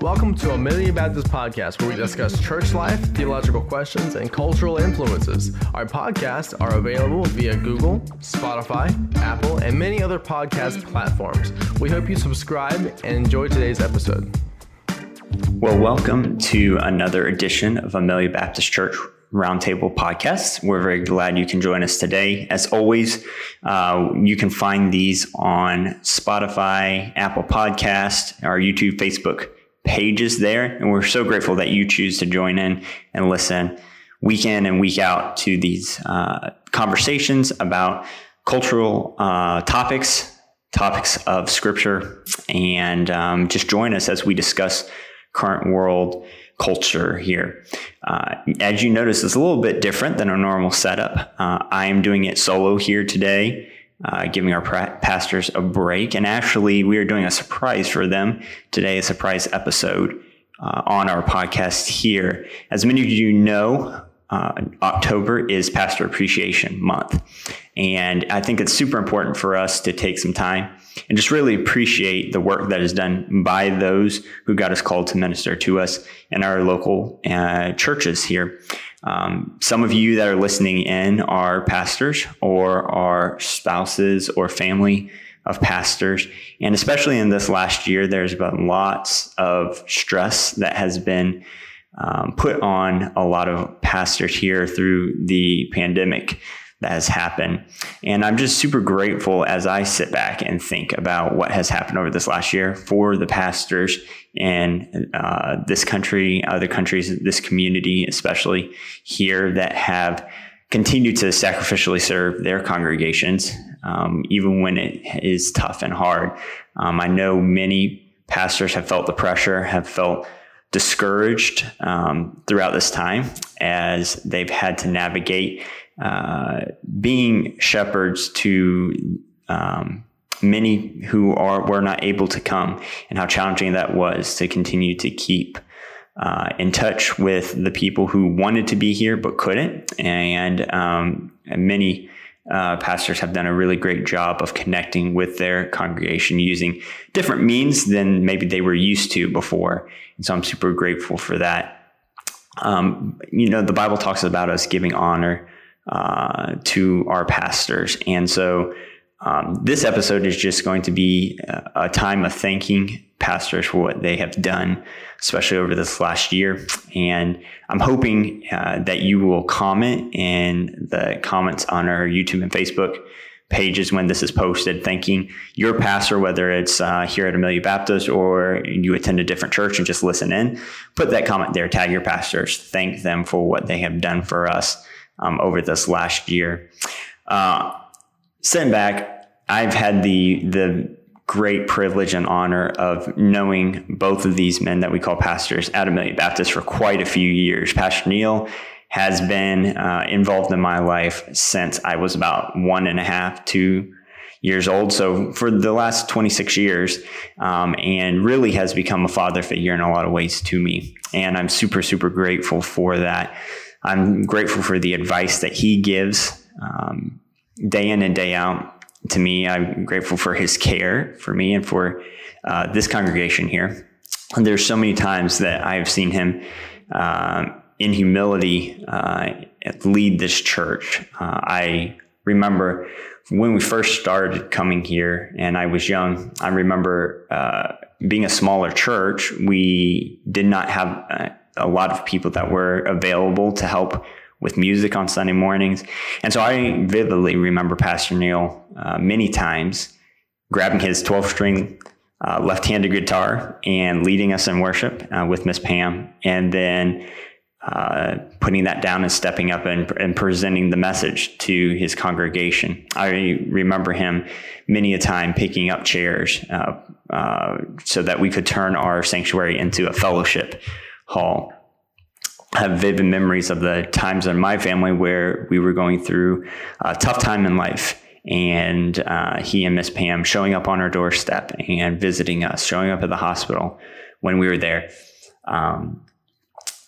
Welcome to Amelia Baptist Podcast, where we discuss church life, theological questions, and cultural influences. Our podcasts are available via Google, Spotify, Apple, and many other podcast platforms. We hope you subscribe and enjoy today's episode. Well, welcome to another edition of Amelia Baptist Church Roundtable Podcast. We're very glad you can join us today. As always, uh, you can find these on Spotify, Apple Podcast, our YouTube, Facebook pages there. And we're so grateful that you choose to join in and listen week in and week out to these uh, conversations about cultural uh, topics, topics of scripture, and um, just join us as we discuss current world culture here. Uh, as you notice, it's a little bit different than a normal setup. Uh, I am doing it solo here today uh, giving our pastors a break. And actually, we are doing a surprise for them today, a surprise episode uh, on our podcast here. As many of you know, uh, October is Pastor Appreciation Month. And I think it's super important for us to take some time and just really appreciate the work that is done by those who got us called to minister to us in our local uh, churches here. Um, some of you that are listening in are pastors or are spouses or family of pastors. And especially in this last year, there's been lots of stress that has been um, put on a lot of pastors here through the pandemic that has happened. And I'm just super grateful as I sit back and think about what has happened over this last year for the pastors in uh, this country, other countries, this community, especially here, that have continued to sacrificially serve their congregations, um, even when it is tough and hard. Um, I know many pastors have felt the pressure, have felt discouraged um, throughout this time as they've had to navigate uh, being shepherds to um, many who are were not able to come, and how challenging that was to continue to keep uh, in touch with the people who wanted to be here but couldn't, and, um, and many. Uh, pastors have done a really great job of connecting with their congregation using different means than maybe they were used to before. And so I'm super grateful for that. Um, you know, the Bible talks about us giving honor uh, to our pastors. And so um, this episode is just going to be a, time of thanking pastors for what they have done, especially over this last year. And I'm hoping uh, that you will comment in the comments on our YouTube and Facebook pages when this is posted, thanking your pastor, whether it's uh, here at Amelia Baptist or you attend a different church and just listen in. Put that comment there, tag your pastors, thank them for what they have done for us um, over this last year. Uh, sitting back, I've had the the great privilege and honor of knowing both of these men that we call pastors at Amelia Baptist for quite a few years. Pastor Neil has been uh, involved in my life since I was about one and a half, two years old. So for the last 26 years, um, and really has become a father figure in a lot of ways to me. And I'm super, super grateful for that. I'm grateful for the advice that he gives um, day in and day out to me. I'm grateful for his care for me and for uh, this congregation here. And there's so many times that I've seen him uh, in humility uh, lead this church. Uh, I remember when we first started coming here and I was young, I remember uh, being a smaller church, we did not have uh, a lot of people that were available to help with music on Sunday mornings. And so I vividly remember Pastor Neil uh, many times grabbing his 12 string uh, left handed guitar and leading us in worship uh, with Miss Pam, and then uh, putting that down and stepping up and, and, presenting the message to his congregation. I remember him many a time picking up chairs uh, uh, so that we could turn our sanctuary into a fellowship hall. I have vivid memories of the times in my family where we were going through a tough time in life. And uh, he and Miss Pam showing up on our doorstep and visiting us, showing up at the hospital when we were there, um,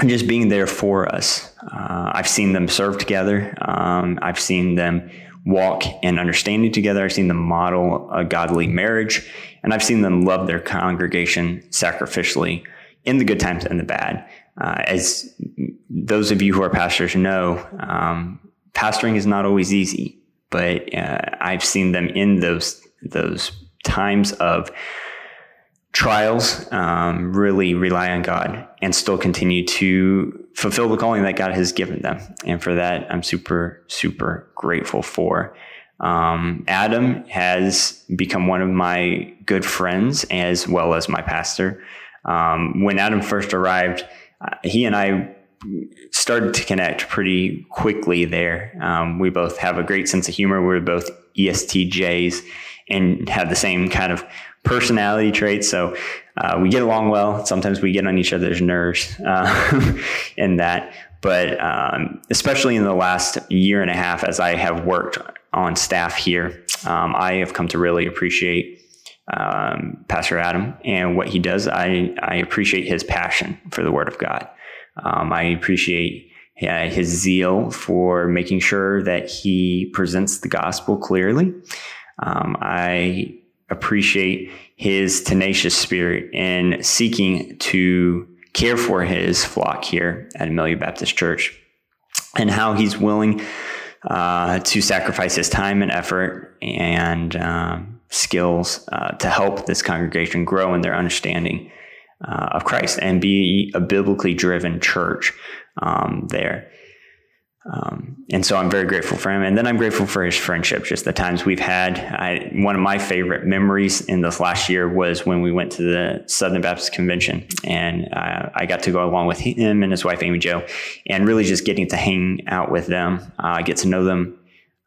and just being there for us. Uh, I've seen them serve together. Um, I've seen them walk in understanding together. I've seen them model a godly marriage, and I've seen them love their congregation sacrificially in the good times and the bad. Uh, as those of you who are pastors know, um, pastoring is not always easy, but uh, I've seen them in those those times of trials um, really rely on God and still continue to fulfill the calling that God has given them. And for that, I'm super, super grateful for. Um, Adam has become one of my good friends as well as my pastor. Um, when Adam first arrived, uh, he and I started to connect pretty quickly there. Um, we both have a great sense of humor. We're both ESTJs and have the same kind of personality traits. So uh, we get along well. Sometimes we get on each other's nerves uh, in that. But um, especially in the last year and a half, as I have worked on staff here, um, I have come to really appreciate um, Pastor Adam and what he does. I, I appreciate his passion for the Word of God. Um, I appreciate uh, his zeal for making sure that he presents the gospel clearly. Um, I appreciate his tenacious spirit in seeking to care for his flock here at Amelia Baptist Church and how he's willing uh, to sacrifice his time and effort and um, skills uh, to help this congregation grow in their understanding uh, of Christ and be a biblically driven church um, there. Um, and so I'm very grateful for him. And then I'm grateful for his friendship, just the times we've had. I, one of my favorite memories in this last year was when we went to the Southern Baptist Convention and uh, I got to go along with him and his wife, Amy Jo, and really just getting to hang out with them, uh, get to know them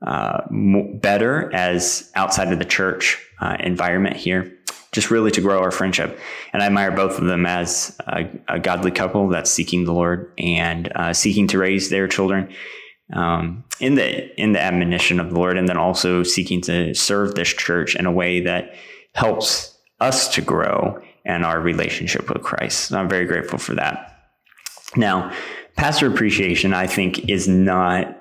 uh, better as outside of the church uh, environment here just really to grow our friendship. And I admire both of them as a, a godly couple that's seeking the Lord and uh, seeking to raise their children um, in the in the admonition of the Lord, and then also seeking to serve this church in a way that helps us to grow and our relationship with Christ. I'm very grateful for that. Now, pastor appreciation, I think, is not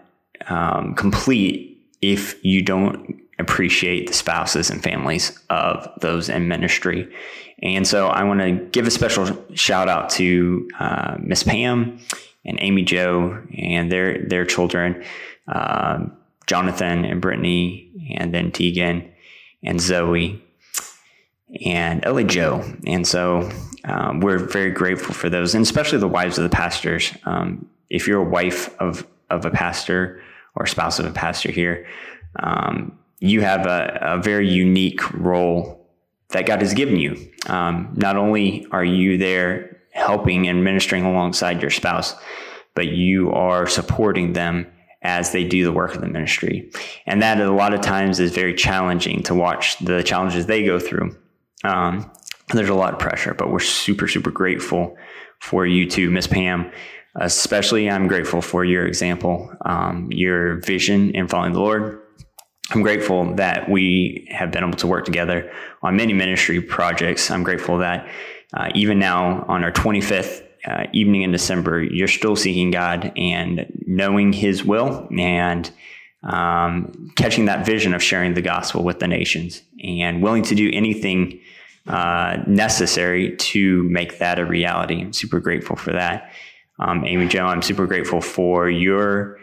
um, complete if you don't appreciate the spouses and families of those in ministry. And so I want to give a special shout out to uh, Miss Pam and Amy Jo and their their children, uh, Jonathan and Brittany, and then Tegan and Zoe and Ellie Joe. And so um, we're very grateful for those, and especially the wives of the pastors. Um, if you're a wife of of a pastor or spouse of a pastor here, um, you have a, a, very unique role that God has given you. Um, not only are you there helping and ministering alongside your spouse, but you are supporting them as they do the work of the ministry. And that a lot of times is very challenging to watch the challenges they go through. Um, there's a lot of pressure, but we're super, super grateful for you too, Miss Pam. Especially, I'm grateful for your example, um, your vision in following the Lord, I'm grateful that we have been able to work together on many ministry projects. I'm grateful that uh, even now on our 25th uh, evening in December, you're still seeking God and knowing His will and um, catching that vision of sharing the gospel with the nations and willing to do anything uh, necessary to make that a reality. I'm super grateful for that. Um, Amy Jo, I'm super grateful for your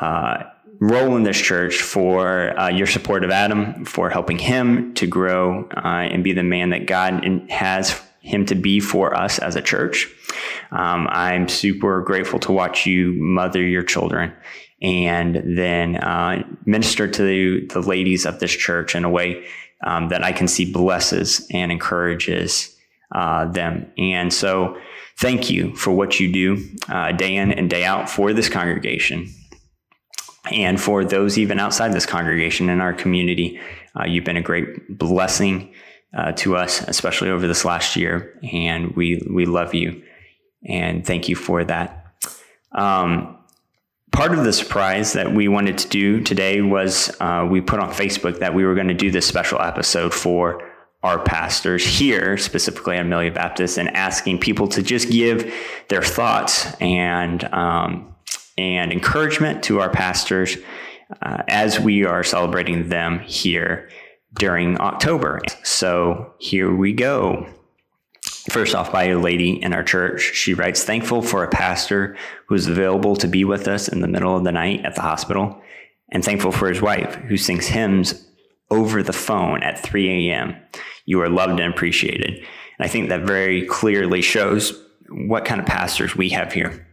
uh, role in this church, for uh, your support of Adam, for helping him to grow uh, and be the man that God has him to be for us as a church. Um, I'm super grateful to watch you mother your children and then uh, minister to the, the, ladies of this church in a way um, that I can see blesses and encourages uh, them. And so, thank you for what you do uh, day in and day out for this congregation and for those even outside this congregation in our community. Uh, you've been a great blessing uh, to us, especially over this last year, and we we love you and thank you for that. Um, part of the surprise that we wanted to do today was uh, we put on Facebook that we were going to do this special episode for our pastors here, specifically Amelia Baptist, and asking people to just give their thoughts and um, and encouragement to our pastors uh, as we are celebrating them here during October. So here we go. First off, by a lady in our church. She writes, thankful for a pastor who is available to be with us in the middle of the night at the hospital, and thankful for his wife who sings hymns over the phone at 3 a.m. You are loved and appreciated. And I think that very clearly shows what kind of pastors we have here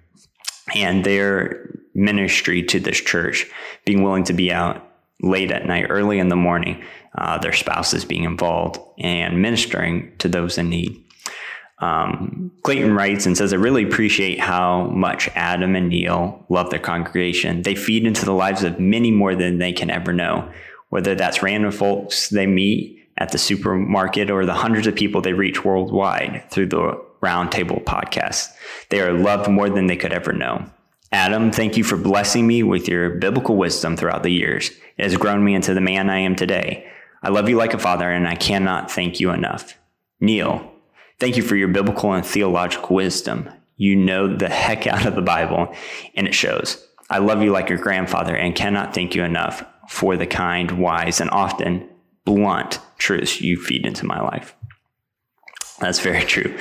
and their ministry to this church, being willing to be out late at night, early in the morning, uh, their spouses being involved and ministering to those in need. Um, Clayton writes and says, I really appreciate how much Adam and Neil love their congregation. They feed into the lives of many more than they can ever know, whether that's random folks they meet at the supermarket or the hundreds of people they reach worldwide through the Roundtable podcast. They are loved more than they could ever know. Adam, thank you for blessing me with your biblical wisdom throughout the years. It has grown me into the man I am today. I love you like a father, and I cannot thank you enough. Neil, thank you for your biblical and theological wisdom. You know the heck out of the Bible, and it shows. I love you like your grandfather and cannot thank you enough for the kind, wise, and often blunt truths you feed into my life. That's very true.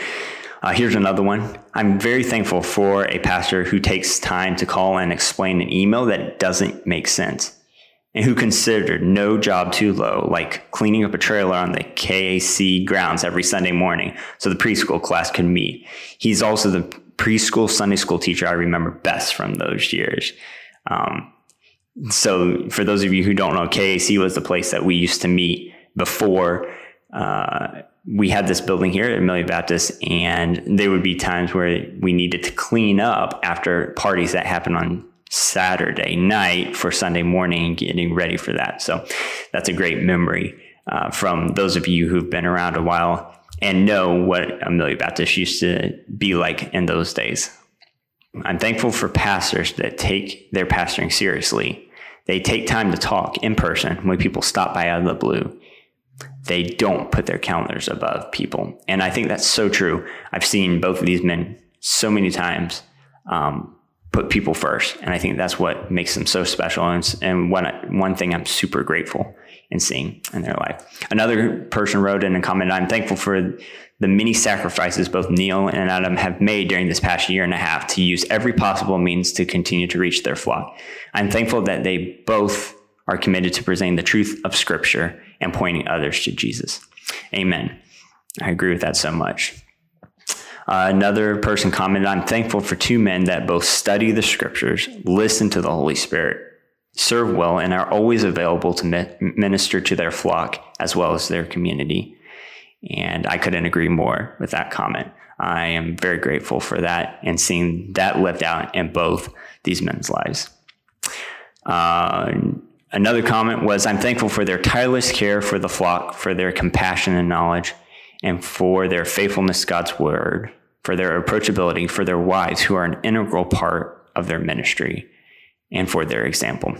Uh, here's another one. I'm very thankful for a pastor who takes time to call and explain an email that doesn't make sense and who considered no job too low, like cleaning up a trailer on the KAC grounds every Sunday morning so the preschool class could meet. He's also the preschool Sunday school teacher I remember best from those years. Um, so, for those of you who don't know, KAC was the place that we used to meet before. Uh, we had this building here at Amelia Baptist, and there would be times where we needed to clean up after parties that happened on Saturday night for Sunday morning, getting ready for that. So that's a great memory uh, from those of you who've been around a while and know what Amelia Baptist used to be like in those days. I'm thankful for pastors that take their pastoring seriously. They take time to talk in person when people stop by out of the blue they don't put their calendars above people. And I think that's so true. I've seen both of these men so many times um, put people first. And I think that's what makes them so special. And, and one, one thing I'm super grateful in seeing in their life. Another person wrote in a comment, I'm thankful for the many sacrifices both Neil and Adam have made during this past year and a half to use every possible means to continue to reach their flock. I'm thankful that they both are committed to presenting the truth of Scripture and pointing others to Jesus. Amen. I agree with that so much. Uh, another person commented, I'm thankful for two men that both study the scriptures, listen to the Holy Spirit, serve well, and are always available to minister to their flock as well as their community. And I couldn't agree more with that comment. I am very grateful for that and seeing that lived out in both these men's lives. Uh, Another comment was I'm thankful for their tireless care for the flock, for their compassion and knowledge, and for their faithfulness to God's word, for their approachability, for their wives who are an integral part of their ministry, and for their example.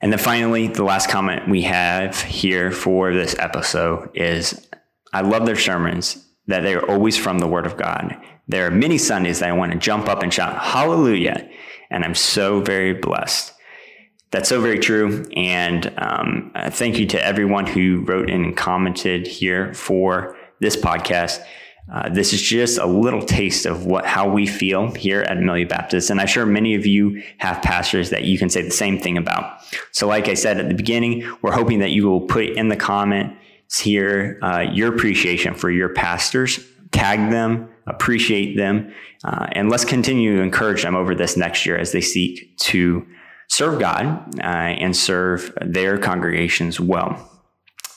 And then finally, the last comment we have here for this episode is I love their sermons, that they are always from the Word of God. There are many Sundays that I want to jump up and shout, Hallelujah. And I'm so very blessed that's so very true. And um, uh, thank you to everyone who wrote and commented here for this podcast. Uh, this is just a little taste of what how we feel here at Amelia Baptist, and I'm sure many of you have pastors that you can say the same thing about. So, like I said at the beginning, we're hoping that you will put in the comments here uh, your appreciation for your pastors, tag them, appreciate them, uh, and let's continue to encourage them over this next year as they seek to serve God uh, and serve their congregations well.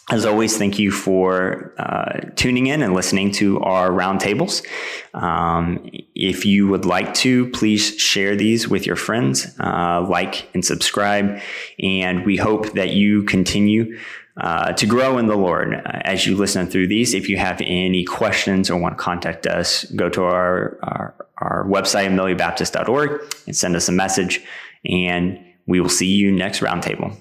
As always, thank you for uh, tuning in and listening to our roundtables. Um, if you would like to, please share these with your friends, uh, like and subscribe. And we hope that you continue uh, to grow in the Lord uh, as you listen through these. If you have any questions or want to contact us, go to our, our, our website, ameliabaptist.org, and send us a message. And we will see you next roundtable.